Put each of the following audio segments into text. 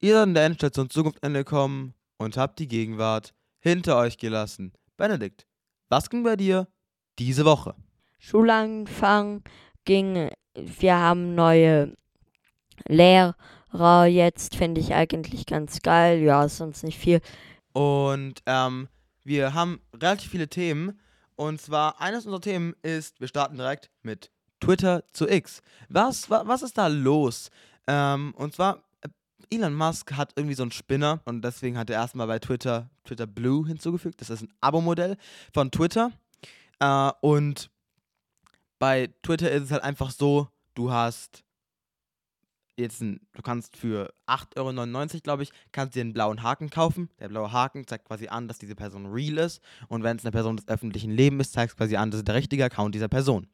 Ihr seid in der Endstation Zukunft angekommen und habt die Gegenwart hinter euch gelassen. Benedikt, was ging bei dir diese Woche? Schulanfang ging, wir haben neue Lehrer jetzt, finde ich eigentlich ganz geil. Ja, sonst nicht viel. Und ähm, wir haben relativ viele Themen. Und zwar, eines unserer Themen ist, wir starten direkt mit Twitter zu X. Was, wa, was ist da los? Ähm, und zwar, Elon Musk hat irgendwie so einen Spinner und deswegen hat er erstmal bei Twitter Twitter Blue hinzugefügt. Das ist ein Abo-Modell von Twitter. Äh, und bei Twitter ist es halt einfach so, du hast jetzt ein, du kannst für 8,99 Euro, glaube ich, kannst dir einen blauen Haken kaufen. Der blaue Haken zeigt quasi an, dass diese Person real ist. Und wenn es eine Person des öffentlichen Lebens ist, zeigt es quasi an, das ist der richtige Account dieser Person.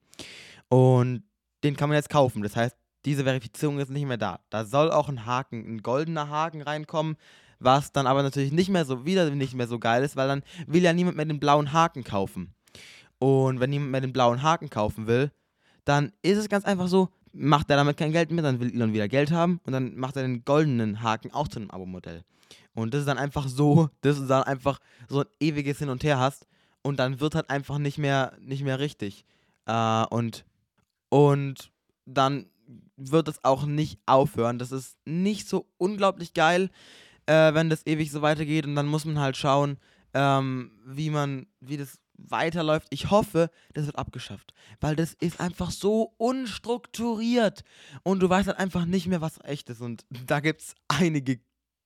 Und den kann man jetzt kaufen. Das heißt, diese Verifizierung ist nicht mehr da. Da soll auch ein Haken, ein goldener Haken reinkommen, was dann aber natürlich nicht mehr so, wieder nicht mehr so geil ist, weil dann will ja niemand mehr den blauen Haken kaufen. Und wenn niemand mehr den blauen Haken kaufen will, dann ist es ganz einfach so, macht er damit kein Geld mehr, dann will Elon wieder Geld haben und dann macht er den goldenen Haken auch zu einem Abo-Modell. Und das ist dann einfach so, dass du dann einfach so ein ewiges Hin und Her hast und dann wird halt einfach nicht mehr, nicht mehr richtig. Äh, und, und dann wird es auch nicht aufhören. Das ist nicht so unglaublich geil, äh, wenn das ewig so weitergeht und dann muss man halt schauen, ähm, wie man, wie das weiterläuft. Ich hoffe, das wird abgeschafft, weil das ist einfach so unstrukturiert und du weißt halt einfach nicht mehr, was echt ist und da gibt es einige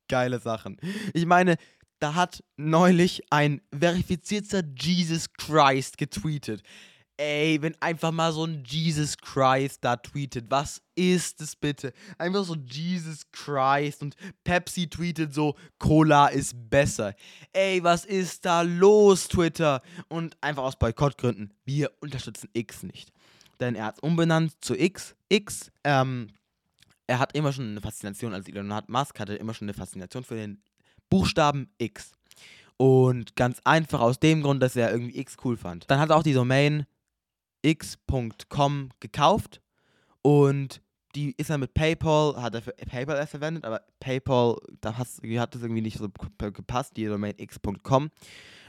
geile Sachen. Ich meine, da hat neulich ein verifizierter Jesus Christ getweetet. Ey, wenn einfach mal so ein Jesus Christ da tweetet, was ist es bitte? Einfach so Jesus Christ und Pepsi tweetet so, Cola ist besser. Ey, was ist da los, Twitter? Und einfach aus Boykottgründen, wir unterstützen X nicht. Denn er hat es umbenannt zu X. X, ähm, er hat immer schon eine Faszination, also Elon Musk hatte immer schon eine Faszination für den Buchstaben X. Und ganz einfach aus dem Grund, dass er irgendwie X cool fand. Dann hat er auch die Domain x.com gekauft und die ist dann mit PayPal, hat er für PayPal erst verwendet, aber PayPal, da hat es irgendwie nicht so gepasst, die Domain x.com.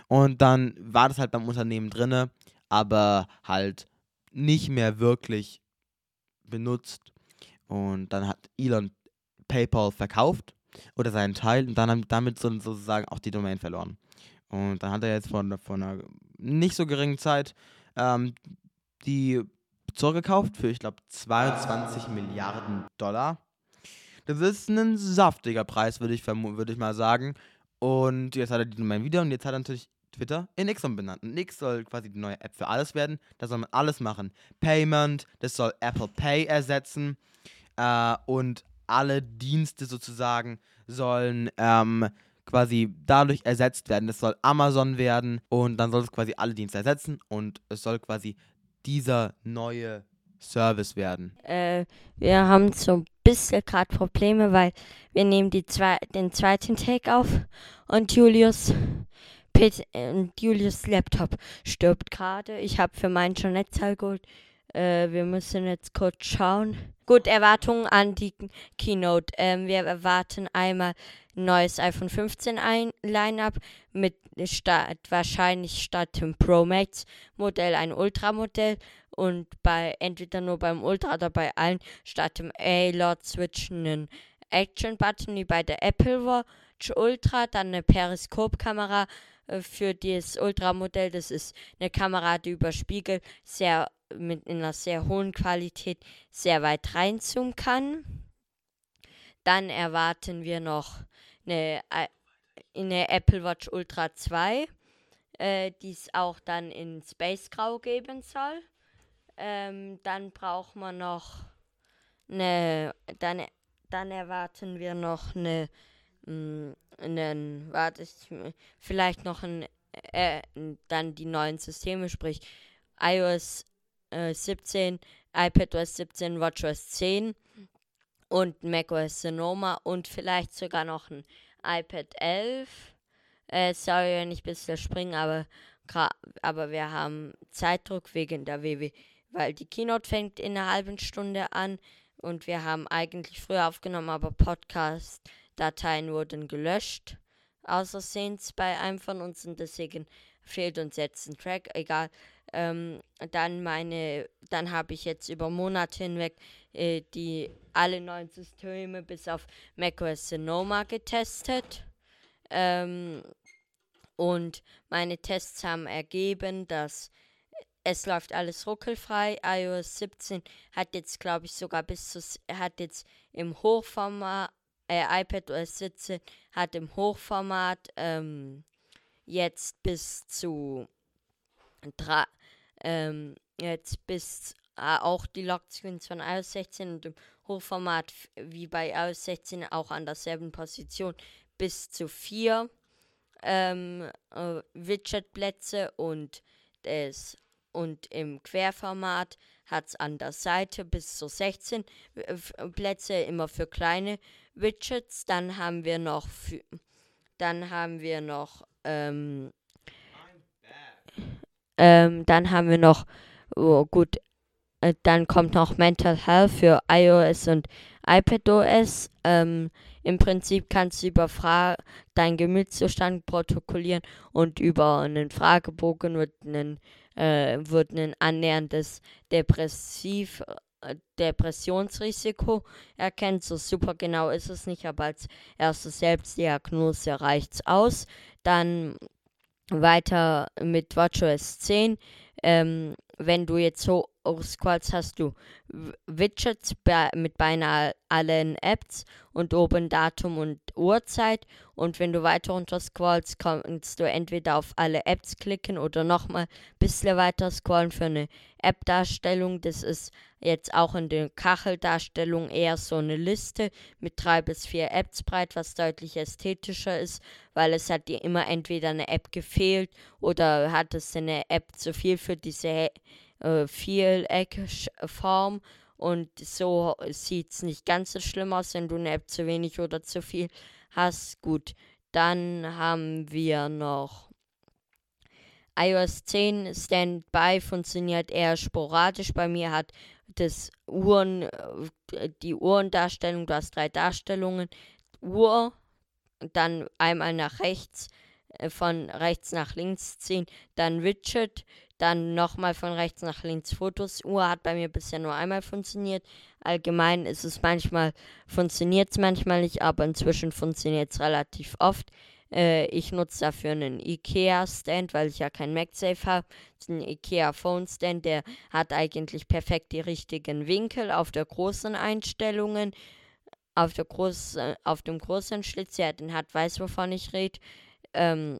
Und dann war das halt beim Unternehmen drinne, aber halt nicht mehr wirklich benutzt. Und dann hat Elon PayPal verkauft oder seinen Teil und dann damit sozusagen auch die Domain verloren. Und dann hat er jetzt vor, vor einer nicht so geringen Zeit ähm, die zurückgekauft für, ich glaube, 22 Milliarden Dollar. Das ist ein saftiger Preis, würde ich, würd ich mal sagen. Und jetzt hat er die Domain wieder und jetzt hat er natürlich Twitter in X benannt. Und X soll quasi die neue App für alles werden. Da soll man alles machen. Payment, das soll Apple Pay ersetzen. Äh, und alle Dienste sozusagen sollen ähm, quasi dadurch ersetzt werden. Das soll Amazon werden und dann soll es quasi alle Dienste ersetzen und es soll quasi dieser neue Service werden? Äh, wir haben so ein bisschen gerade Probleme, weil wir nehmen die zwei, den zweiten Take auf und Julius Pit, äh, Julius Laptop stirbt gerade. Ich habe für meinen schon Netzteil geholt. Äh, wir müssen jetzt kurz schauen. Gut, Erwartungen an die Keynote. Ähm, wir erwarten einmal ein neues iPhone 15 ein Lineup mit statt, wahrscheinlich statt dem Pro Max Modell ein Ultra Modell und bei entweder nur beim Ultra oder bei allen statt dem A-Lord Switch einen Action Button wie bei der Apple Watch Ultra, dann eine Periskopkamera für das Ultra-Modell. Das ist eine Kamera, die über Spiegel sehr mit einer sehr hohen Qualität sehr weit reinzoomen kann. Dann erwarten wir noch eine, äh, eine Apple Watch Ultra 2, äh, die es auch dann in Space Grau geben soll. Ähm, dann braucht man noch eine, dann, dann erwarten wir noch eine, mh, mm, einen, warte, vielleicht noch ein, äh, dann die neuen Systeme, sprich iOS äh, 17, iPadOS 17, WatchOS 10 und macOS Sonoma und vielleicht sogar noch ein iPad 11. Äh, sorry, wenn ich ein bisschen springe, aber, aber wir haben Zeitdruck wegen der WW, weil die Keynote fängt in einer halben Stunde an und wir haben eigentlich früher aufgenommen, aber Podcast Dateien wurden gelöscht, außersehens bei einem von uns und deswegen fehlt uns jetzt ein Track, egal. Ähm, dann meine, dann habe ich jetzt über Monate hinweg äh, die alle neuen Systeme bis auf macOS Sonoma getestet. Ähm, und meine Tests haben ergeben, dass es läuft alles ruckelfrei. iOS 17 hat jetzt, glaube ich, sogar bis zu, hat jetzt im Hochformat, äh, iPadOS 17 hat im Hochformat ähm, jetzt bis zu drei, ähm, jetzt bis äh, auch die Lockscreens von iOS 16 und im Hochformat wie bei iOS 16 auch an derselben Position bis zu vier ähm, äh, Widgetplätze und das und im Querformat hat es an der Seite bis zu 16 Plätze immer für kleine Widgets. Dann haben wir noch für, dann haben wir noch ähm, ähm, dann haben wir noch oh, gut äh, dann kommt noch Mental Health für iOS und iPadOS. Ähm, Im Prinzip kannst du über Fra deinen Gemütszustand protokollieren und über einen Fragebogen wird ein, äh, annäherndes Depressiv Depressionsrisiko erkennt. So super genau ist es nicht, aber als erste Selbstdiagnose reicht es aus. Dann weiter mit WatchOS 10. Ähm, wenn du jetzt so scrollst, hast du Widgets mit beinahe allen Apps und oben Datum und Uhrzeit. Und wenn du weiter runter scrollst, kannst du entweder auf alle Apps klicken oder nochmal ein bisschen weiter scrollen für eine App-Darstellung. Das ist jetzt auch in der Kacheldarstellung eher so eine Liste mit drei bis vier Apps breit, was deutlich ästhetischer ist, weil es hat dir immer entweder eine App gefehlt oder hat es eine App zu viel für diese äh, Vieleckform und so sieht es nicht ganz so schlimm aus, wenn du eine App zu wenig oder zu viel hast. Gut, dann haben wir noch iOS 10 Standby funktioniert eher sporadisch. Bei mir hat das Uhren, äh, die Uhrendarstellung, du hast drei Darstellungen, Uhr, dann einmal nach rechts, äh, von rechts nach links ziehen, dann Widget, dann nochmal von rechts nach links Fotos. Uhr hat bei mir bisher nur einmal funktioniert. Allgemein ist es manchmal, funktioniert es manchmal nicht, aber inzwischen funktioniert es relativ oft. Äh, ich nutze dafür einen IKEA-Stand, weil ich ja kein MagSafe habe. Ein IKEA-Phone-Stand, der hat eigentlich perfekt die richtigen Winkel auf der großen Einstellungen. Auf, der großen, auf dem großen Schlitz, ja, den hat, weiß, wovon ich rede. Ähm,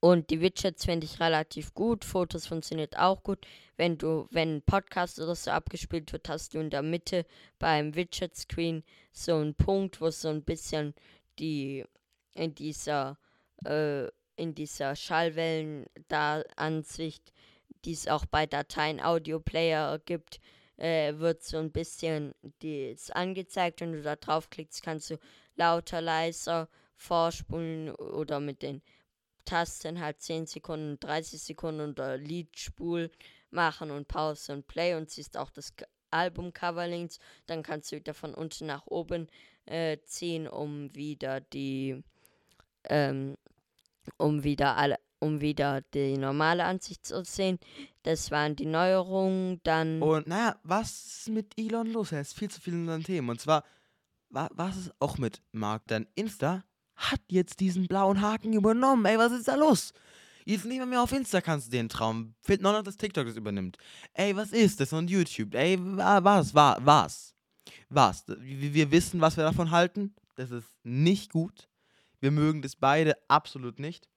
und die Widgets finde ich relativ gut. Fotos funktioniert auch gut. Wenn du, wenn ein Podcast oder so abgespielt wird, hast du in der Mitte beim Widget-Screen so einen Punkt, wo so ein bisschen die in dieser äh, in dieser Schallwellen-Ansicht, die es auch bei Dateien Audio-Player gibt, äh, wird so ein bisschen dies angezeigt. Wenn du da draufklickst, kannst du lauter, leiser vorspulen oder mit den Tasten halt 10 Sekunden, 30 Sekunden oder Liedspul machen und Pause und Play und siehst auch das Albumcover links. Dann kannst du wieder von unten nach oben äh, ziehen, um wieder die, ähm, um wieder alle, um wieder die normale Ansicht zu sehen. Das waren die Neuerungen. Dann. Und naja, was ist mit Elon los? Er ist viel zu viel in seinen Themen. Und zwar, was ist auch mit Mark? Denn Insta hat jetzt diesen blauen Haken übernommen. Ey, was ist da los? Jetzt nicht mehr auf Insta kannst du den Traum. Fehlt nur noch, dass TikTok das übernimmt. Ey, was ist das? Und YouTube. Ey, was, was, was? Was? Wir wissen, was wir davon halten. Das ist nicht gut. Wir mögen das beide absolut nicht.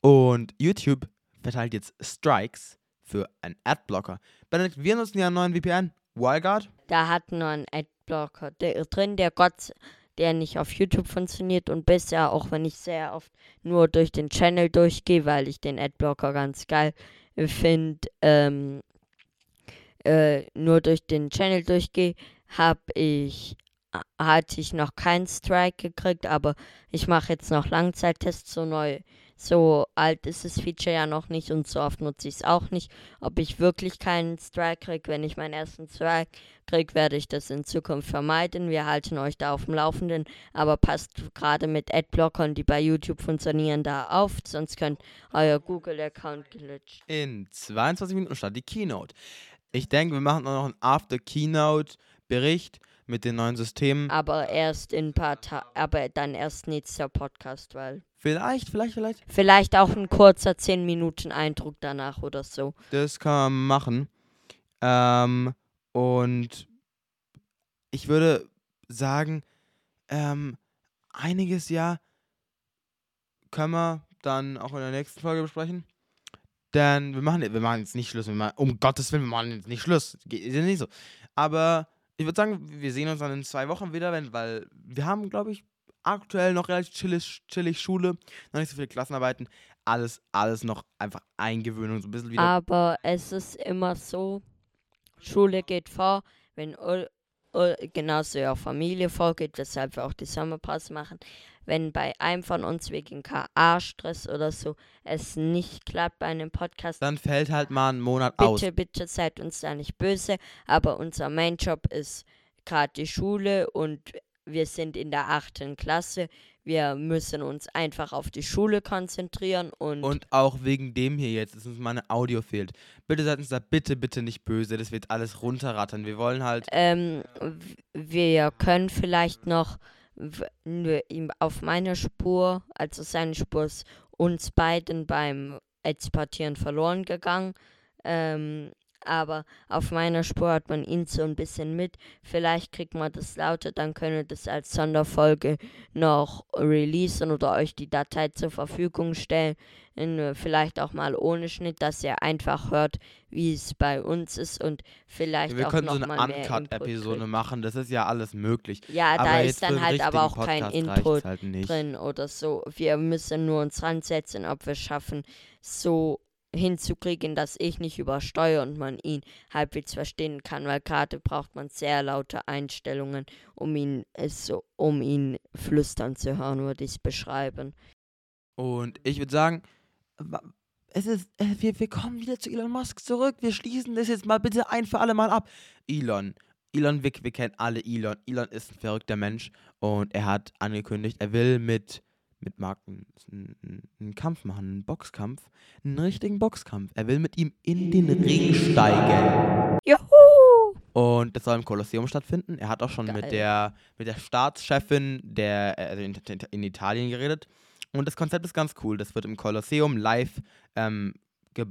Und YouTube verteilt jetzt Strikes für einen Adblocker. Benedikt, wir nutzen ja einen neuen VPN. WildGuard. Da hat nur einen Adblocker drin, der Gott der nicht auf YouTube funktioniert und besser, auch wenn ich sehr oft nur durch den Channel durchgehe, weil ich den Adblocker ganz geil finde, ähm, äh, nur durch den Channel durchgehe, habe ich hatte ich noch keinen Strike gekriegt, aber ich mache jetzt noch Langzeittests, so neu So alt ist das Feature ja noch nicht und so oft nutze ich es auch nicht. Ob ich wirklich keinen Strike kriege, wenn ich meinen ersten Strike kriege, werde ich das in Zukunft vermeiden. Wir halten euch da auf dem Laufenden, aber passt gerade mit Adblockern, die bei YouTube funktionieren, da auf, sonst könnt euer Google-Account glitchen. In 22 Minuten startet die Keynote. Ich denke, wir machen auch noch einen After-Keynote-Bericht mit den neuen Systemen. Aber erst in ein paar Tagen, aber dann erst nächster Podcast, weil. Vielleicht, vielleicht, vielleicht. Vielleicht auch ein kurzer 10 Minuten Eindruck danach oder so. Das kann man machen. Ähm, und ich würde sagen, ähm, einiges ja können wir dann auch in der nächsten Folge besprechen. Denn wir machen, wir machen jetzt nicht Schluss. Wir machen, um Gottes Willen, wir machen jetzt nicht Schluss. Geht ist ja nicht so. Aber ich würde sagen, wir sehen uns dann in zwei Wochen wieder, wenn, weil wir haben, glaube ich, aktuell noch relativ chillig, chillig Schule, noch nicht so viele Klassenarbeiten. Alles, alles noch einfach Eingewöhnung, so ein bisschen wieder. Aber es ist immer so, Schule geht vor, wenn genauso ja Familie vorgeht, weshalb wir auch die Sommerpause machen. Wenn bei einem von uns wegen KA-Stress oder so es nicht klappt bei einem Podcast, dann fällt halt mal ein Monat aus. bitte, bitte seid uns da nicht böse. Aber unser Mainjob ist gerade die Schule und wir sind in der achten Klasse. Wir müssen uns einfach auf die Schule konzentrieren und, Und auch wegen dem hier jetzt, dass uns meine Audio fehlt. Bitte seid uns da bitte, bitte nicht böse. Das wird alles runterrattern. Wir wollen halt. ähm, wir können vielleicht noch ihm auf meiner Spur, also seine Spur ist uns beiden beim Exportieren verloren gegangen. Ähm, aber auf meiner Spur hat man ihn so ein bisschen mit. Vielleicht kriegt man das lauter, dann können wir das als Sonderfolge noch releasen oder euch die Datei zur Verfügung stellen. In, vielleicht auch mal ohne Schnitt, dass ihr einfach hört, wie es bei uns ist und vielleicht wir auch können so noch eine Uncut-Episode machen. Das ist ja alles möglich. Ja, aber da ist dann halt aber auch kein Podcast Input halt drin oder so. Wir müssen nur uns ransetzen, ob wir schaffen, so hinzukriegen, dass ich nicht übersteuere und man ihn halbwegs verstehen kann, weil gerade braucht man sehr laute Einstellungen, um ihn äh, so, um ihn flüstern zu hören, würde ich es beschreiben. Und ich würde sagen, es ist, äh, wir, wir kommen wieder zu Elon Musk zurück. Wir schließen das jetzt mal bitte ein für alle Mal ab. Elon. Elon, wir, wir kennen alle Elon. Elon ist ein verrückter Mensch und er hat angekündigt, er will mit, mit Mark einen, einen, Kampf machen, einen Boxkampf, einen richtigen Boxkampf. Er will mit ihm in den Ring steigen. Juhu! Und das soll im Kolosseum stattfinden. Er hat auch schon Geil. mit der, mit der Staatschefin der, also in, in, Italien geredet. Und das Konzept ist ganz cool. Das wird im Kolosseum live ähm, ge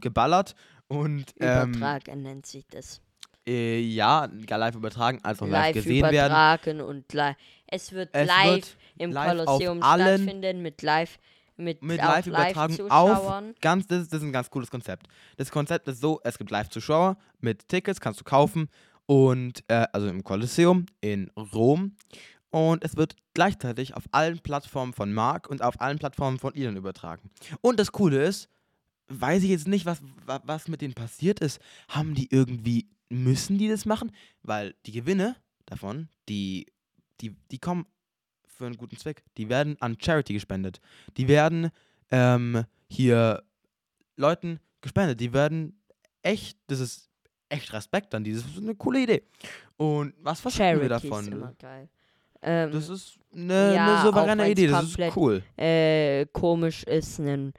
geballert. Und ähm, Übertragen nennt sich das. äh, ja, live übertragen, als auch live, Live gesehen werden. übertragen und live. Es wird Es live wird im live Kolosseum stattfinden mit live mit, mit Live-Übertragung auf ganz, das, ist- das ist ein ganz cooles Konzept. Das Konzept ist so, es gibt Live-Zuschauer mit Tickets, kannst du kaufen und äh, also im Kolosseum in Rom und es wird gleichzeitig auf allen Plattformen von Mark und auf allen Plattformen von Elon übertragen. Und das Coole ist, weiß ich jetzt nicht, was, wa- was mit denen passiert ist. Haben die irgendwie, müssen die das machen? Weil die Gewinne davon, die, die, die kommen für einen guten Zweck. Die werden an Charity gespendet. Die werden ähm, hier Leuten gespendet. Die werden echt, das ist echt Respekt an dieses, das ist eine coole Idee. Und was verstehen wir Charity ist davon? immer geil. Ähm, Das ist eine, Ja, eine souveräne Idee, das ist cool. äh, komisch ist, einen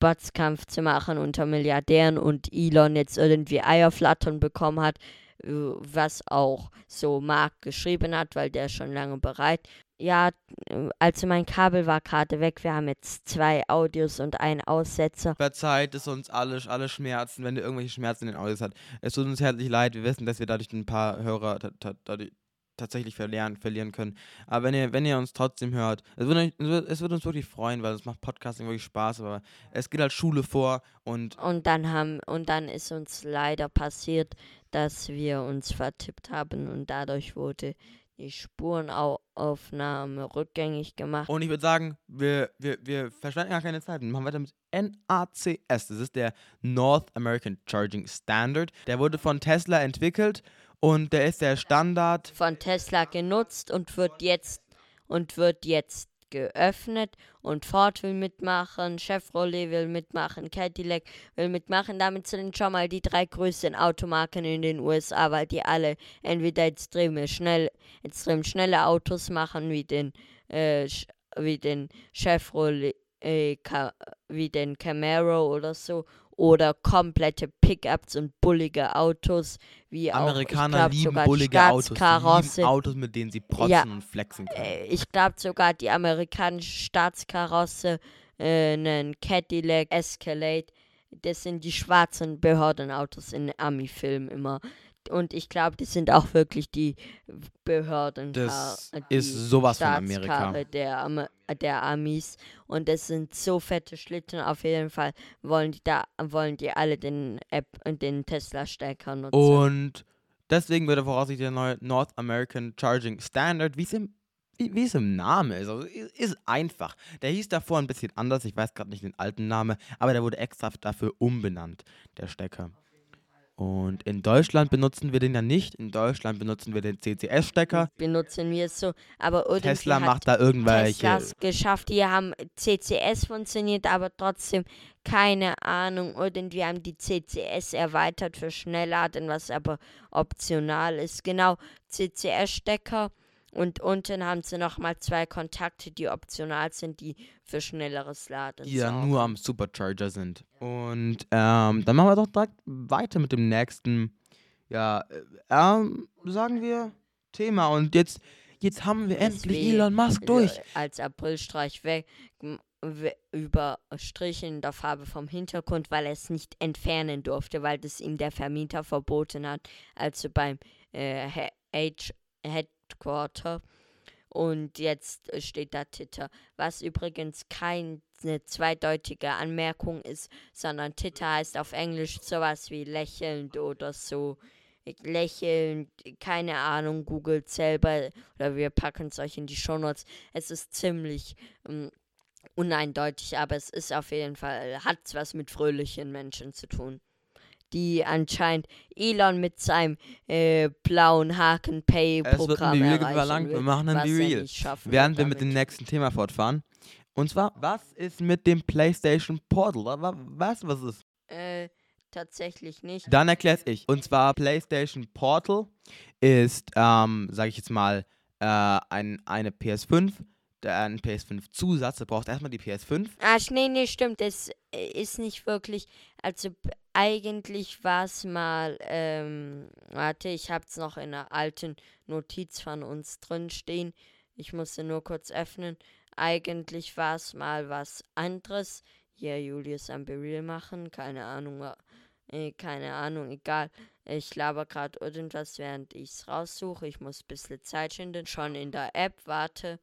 Botzkampf zu machen unter Milliardären und Elon jetzt irgendwie Eierflattern bekommen hat, was auch so Mark geschrieben hat, weil der ist schon lange bereit. Ja, äh, also mein Kabel war gerade weg. Wir haben jetzt zwei Audios und einen Aussetzer. Verzeiht es uns alle, alle Schmerzen, wenn ihr irgendwelche Schmerzen in den Audios hat. Es tut uns herzlich leid, wir wissen, dass wir dadurch ein paar Hörer dadurch tatsächlich verlieren, verlieren können. Aber wenn ihr, wenn ihr uns trotzdem hört, es würde, es würde uns wirklich freuen, weil es macht Podcasting wirklich Spaß, aber es geht halt Schule vor und Und dann haben und dann ist uns leider passiert, dass wir uns vertippt haben und dadurch wurde die Spurenaufnahme rückgängig gemacht. Und ich würde sagen, wir, wir, wir verschwenden gar keine Zeit. Wir machen weiter mit NACS. Das ist der North American Charging Standard. Der wurde von Tesla entwickelt und der ist der Standard. von Tesla genutzt und wird jetzt und wird jetzt geöffnet und Ford will mitmachen, Chevrolet will mitmachen, Cadillac will mitmachen. Damit sind schon mal die drei größten Automarken in den USA, weil die alle entweder extrem, schnell, extrem schnelle Autos machen, wie den, äh, wie den Chevrolet, äh, wie den Camaro oder so, oder komplette Pickups und bullige Autos, wie Amerikaner auch, ich lieben sogar bullige Autos, lieben Autos, mit denen sie protzen Ja, und flexen können. Äh, Ich glaube sogar die amerikanische Staatskarosse, äh, einen Cadillac Escalade, das sind die schwarzen Behördenautos in Ami-Filmen immer. Und ich glaube, das sind auch wirklich die Behörden. Das äh, ist die sowas von Amerika. Der, der Amis. Und das sind so fette Schlitten. Auf jeden Fall wollen die da, wollen die alle den App und den Tesla-Stecker nutzen. Und deswegen wird er voraussichtlich der neue North American Charging Standard, wie es im, wie, es im Namen ist. Also ist, ist einfach. Der hieß davor ein bisschen anders, ich weiß gerade nicht den alten Namen, aber der wurde extra dafür umbenannt, der Stecker. Und in Deutschland benutzen wir den ja nicht. In Deutschland benutzen wir den CCS-Stecker. benutzen wir es so. Aber irgendwie Tesla hat macht da irgendwelche. Teslas geschafft. Die haben CCS funktioniert, aber trotzdem keine Ahnung. Irgendwie haben die CCS erweitert für Schnellladen, was aber optional ist. Genau, CCS-Stecker. Und unten haben sie nochmal zwei Kontakte, die optional sind, die für schnelleres Laden die ja sorgen. nur am Supercharger sind. Und ähm, dann machen wir doch direkt weiter mit dem nächsten, ja, äh, ähm, sagen wir, Thema. Und jetzt, jetzt haben wir endlich Deswegen, Elon Musk äh, durch. Als Aprilstreich weg, überstrichen in der Farbe vom Hintergrund, weil er es nicht entfernen durfte, weil das ihm der Vermieter verboten hat, also beim äh, He- H Headquarter. Und jetzt äh, steht da Titter, was übrigens keine zweideutige Anmerkung ist, sondern Titter heißt auf Englisch sowas wie lächelnd oder so. Lächelnd, keine Ahnung, googelt selber oder wir packen es euch in die Shownotes. Es ist ziemlich ähm, uneindeutig, aber es ist auf jeden Fall, hat was mit fröhlichen Menschen zu tun. Die anscheinend Elon mit seinem äh, blauen Haken Pay Es wird ein Programm verlangt. Wir machen ein was Real. nicht schaffen Während wir mit dem nächsten Thema fortfahren. Und zwar, was ist mit dem PlayStation Portal? Was es ist? Äh, tatsächlich nicht. Dann erklär's ich. Und zwar PlayStation Portal ist, ähm, sage ich jetzt mal, äh, ein, eine PS5, der, ein PS5-Zusatz. Du brauchst erstmal die PS5. Ah, sch- nee, nee, stimmt. Das äh, ist nicht wirklich. Also eigentlich war es mal. Ähm, warte, ich hab's noch in einer alten Notiz von uns drin stehen. Ich musste nur kurz öffnen. Eigentlich war es mal was anderes. Hier Julius am Bereal machen. Keine Ahnung. Äh, keine Ahnung, egal. Ich laber gerade irgendwas, während ich's raussuche. Ich muss ein bisschen Zeit schinden. Schon in der App. Warte.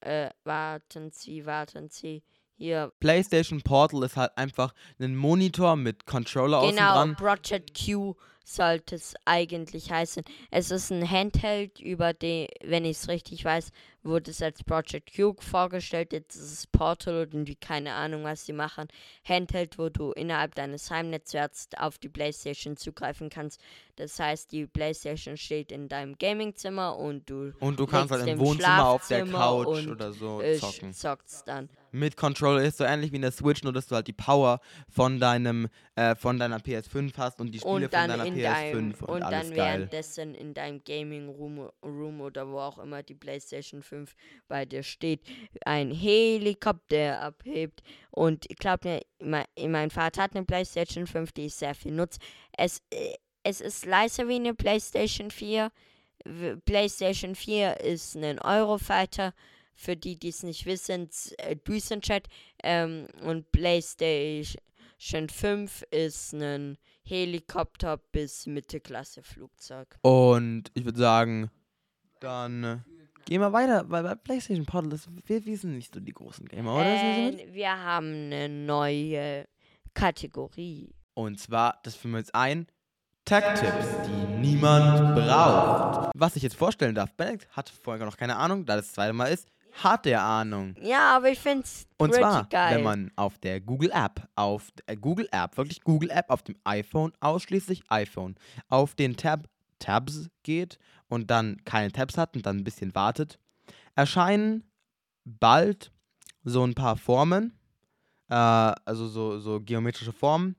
Äh, warten Sie, warten Sie. Hier, PlayStation Portal ist halt einfach ein Monitor mit Controller außen genau, dran. Project Q sollte es eigentlich heißen. Es ist ein Handheld, über den, wenn ich es richtig weiß, wurde es als Project Q vorgestellt. Jetzt ist es Portal und irgendwie keine Ahnung, was sie machen. Handheld, wo du innerhalb deines Heimnetzwerks auf die Playstation zugreifen kannst. Das heißt, die Playstation steht in deinem Gamingzimmer und du Und du kannst halt im im Wohnzimmer auf der Couch und, oder so äh, zocken. zockst dann. Mit Controller ist so ähnlich wie in der Switch, nur dass du halt die Power von deinem, äh, von deiner PS5 hast und die Spiele und von deiner in PS5 deinem und, und alles dann geil. währenddessen in deinem Gaming Room, Room oder wo auch immer die PlayStation 5 bei dir steht, ein Helikopter abhebt und ich glaube mir, mein, Vater hat eine PlayStation 5, die ich sehr viel nutze. Es, äh, es ist leiser wie eine PlayStation 4. W- PlayStation 4 ist ein Eurofighter. Für die, die es nicht wissen, äh, Düsenchat. Ähm, und PlayStation 5 ist ein Helikopter bis Mittelklasse Flugzeug. Und ich würde sagen, dann äh, gehen wir weiter, weil bei PlayStation Portal ist, wir, wir sind nicht so die großen Gamer, oder? Äh, wir haben eine neue Kategorie. Und zwar, das führen wir jetzt ein, Tech-Tipps, die niemand braucht. Was ich jetzt vorstellen darf, Benedikt hat vorher noch keine Ahnung, da das das zweite Mal ist, hat er Ahnung. Ja, aber ich finde es Und zwar, geil. wenn man auf der Google App, auf der Google App, wirklich Google App auf dem iPhone, ausschließlich iPhone, auf den Tab, Tabs geht und dann keine Tabs hat und dann ein bisschen wartet, erscheinen bald so ein paar Formen, äh, also so, so geometrische Formen,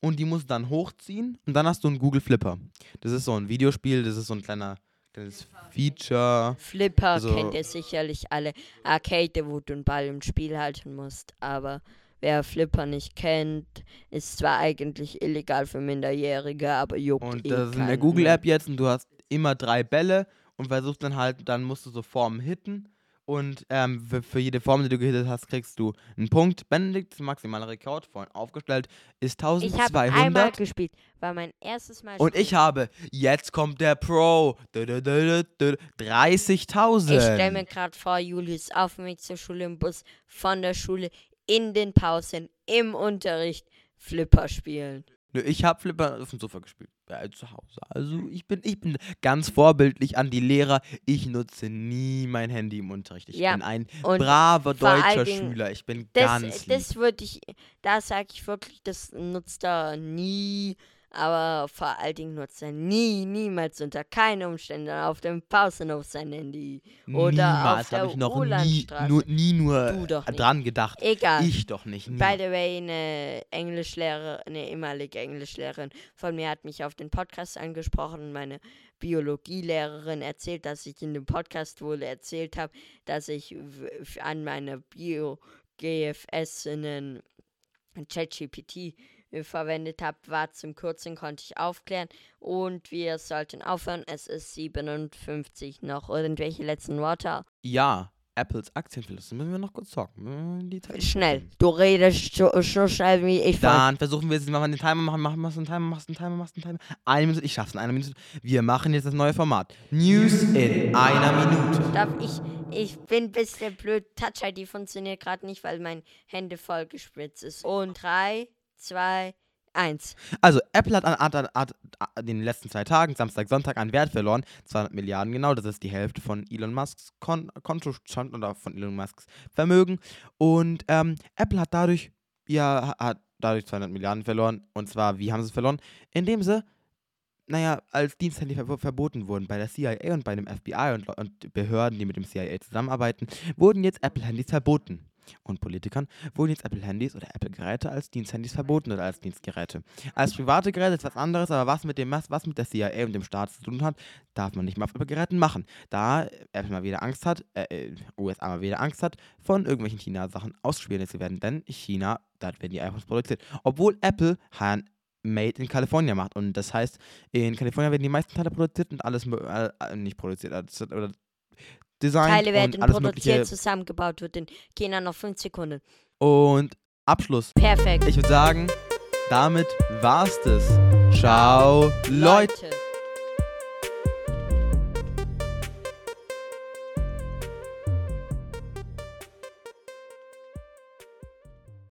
und die musst du dann hochziehen und dann hast du einen Google Flipper. Das ist so ein Videospiel, das ist so ein kleiner kleines Feature. Flipper Also- kennt ihr sicherlich alle. Arcade, wo du einen Ball im Spiel halten musst. Aber wer Flipper nicht kennt, ist zwar eigentlich illegal für Minderjährige, aber juckt Und eh das ist in der. Google-App jetzt und du hast immer drei Bälle und versuchst dann halt, dann musst du so Formen hitten. Und ähm, für, für jede Form, die du gehittet hast, kriegst du einen Punkt. Benedikts maximaler Rekord, vorhin aufgestellt, ist Ich habe 1200. einmal gespielt. War mein erstes Mal Und ich spielen. habe, jetzt kommt der Pro, dü- dü- dü- dü- dü- 30.000. Ich stelle mir gerade vor, Julius auf dem Weg zur Schule im Bus, von der Schule in den Pausen, im Unterricht, Flipper spielen. Nö, Ich habe Flipper auf dem Sofa gespielt, äh, zu Hause. Also ich bin, ich bin ganz vorbildlich an die Lehrer. Ich nutze nie mein Handy im Unterricht. Ich Ja, bin ein und braver deutscher Dingen, Schüler. Ich bin Das, ganz lieb. das würde ich, da sage ich wirklich, das nutzt er nie, aber vor allen Dingen nutzt er nie, niemals unter keinen Umständen auf dem Pausenhof sein Handy. oder Niemals auf der habe ich noch nie, nur, nie nur Du doch nicht. dran gedacht. Egal. Ich doch nicht. nie. By the way, eine Englischlehrerin, eine ehemalige Englischlehrerin von mir hat mich auf den Podcast angesprochen und meine Biologielehrerin erzählt, dass ich in dem Podcast wohl erzählt habe, dass ich an meiner Bio-GFS einen ChatGPT verwendet habe, war zum Kürzen, konnte ich aufklären und wir sollten aufhören. Es ist 57 noch. Irgendwelche letzten Worte? Ja, Apples Aktienverluste müssen wir noch kurz zocken. Schnell. Du redest so, so schnell wie ich. Dann versuchen wir jetzt, machen wir den Timer machen, machen, machst einen Timer, machst du einen Timer, machst du einen Timer. Eine Minute, ich schaff's in einer Minute. Wir machen jetzt das neue Format. News in einer Minute. Darf ich, ich bin ein bisschen blöd. Touch ID funktioniert gerade nicht, weil mein Hände voll gespritzt ist. Und 3, 2, 1. Also, Apple hat, an, hat, hat in den letzten zwei Tagen, Samstag, Sonntag, an Wert verloren. 200 Milliarden genau. Das ist die Hälfte von Elon Musks Kon Kontostand oder von Elon Musks Vermögen. Und ähm, Apple hat dadurch, ja, hat dadurch 200 Milliarden verloren. Und zwar, wie haben sie es verloren? Indem sie, naja, als Diensthandy ver verboten wurden bei der CIA und bei dem FBI und, und Behörden, die mit dem CIA zusammenarbeiten, wurden jetzt Apple-Handys verboten. Und Politikern wurden jetzt Apple-Handys oder Apple-Geräte als Diensthandys verboten oder als Dienstgeräte. Als private Geräte ist was anderes, aber was mit dem was, mit der CIA und dem Staat zu tun hat, darf man nicht mehr auf Apple-Geräten machen. Da Apple mal wieder Angst hat, äh, äh, USA mal wieder Angst hat, von irgendwelchen China-Sachen ausgespielt zu werden. Denn China, dort werden die iPhones produziert. Obwohl Apple Made in California macht. Und das heißt, in Kalifornien werden die meisten Teile produziert und alles äh, äh, nicht produziert, äh, oder designt Teile und werden alles produziert, mögliche. zusammengebaut wird in China noch 5 Sekunden. Und Abschluss. Perfekt. Ich würde sagen, damit war's das. Ciao, Leute. Leute.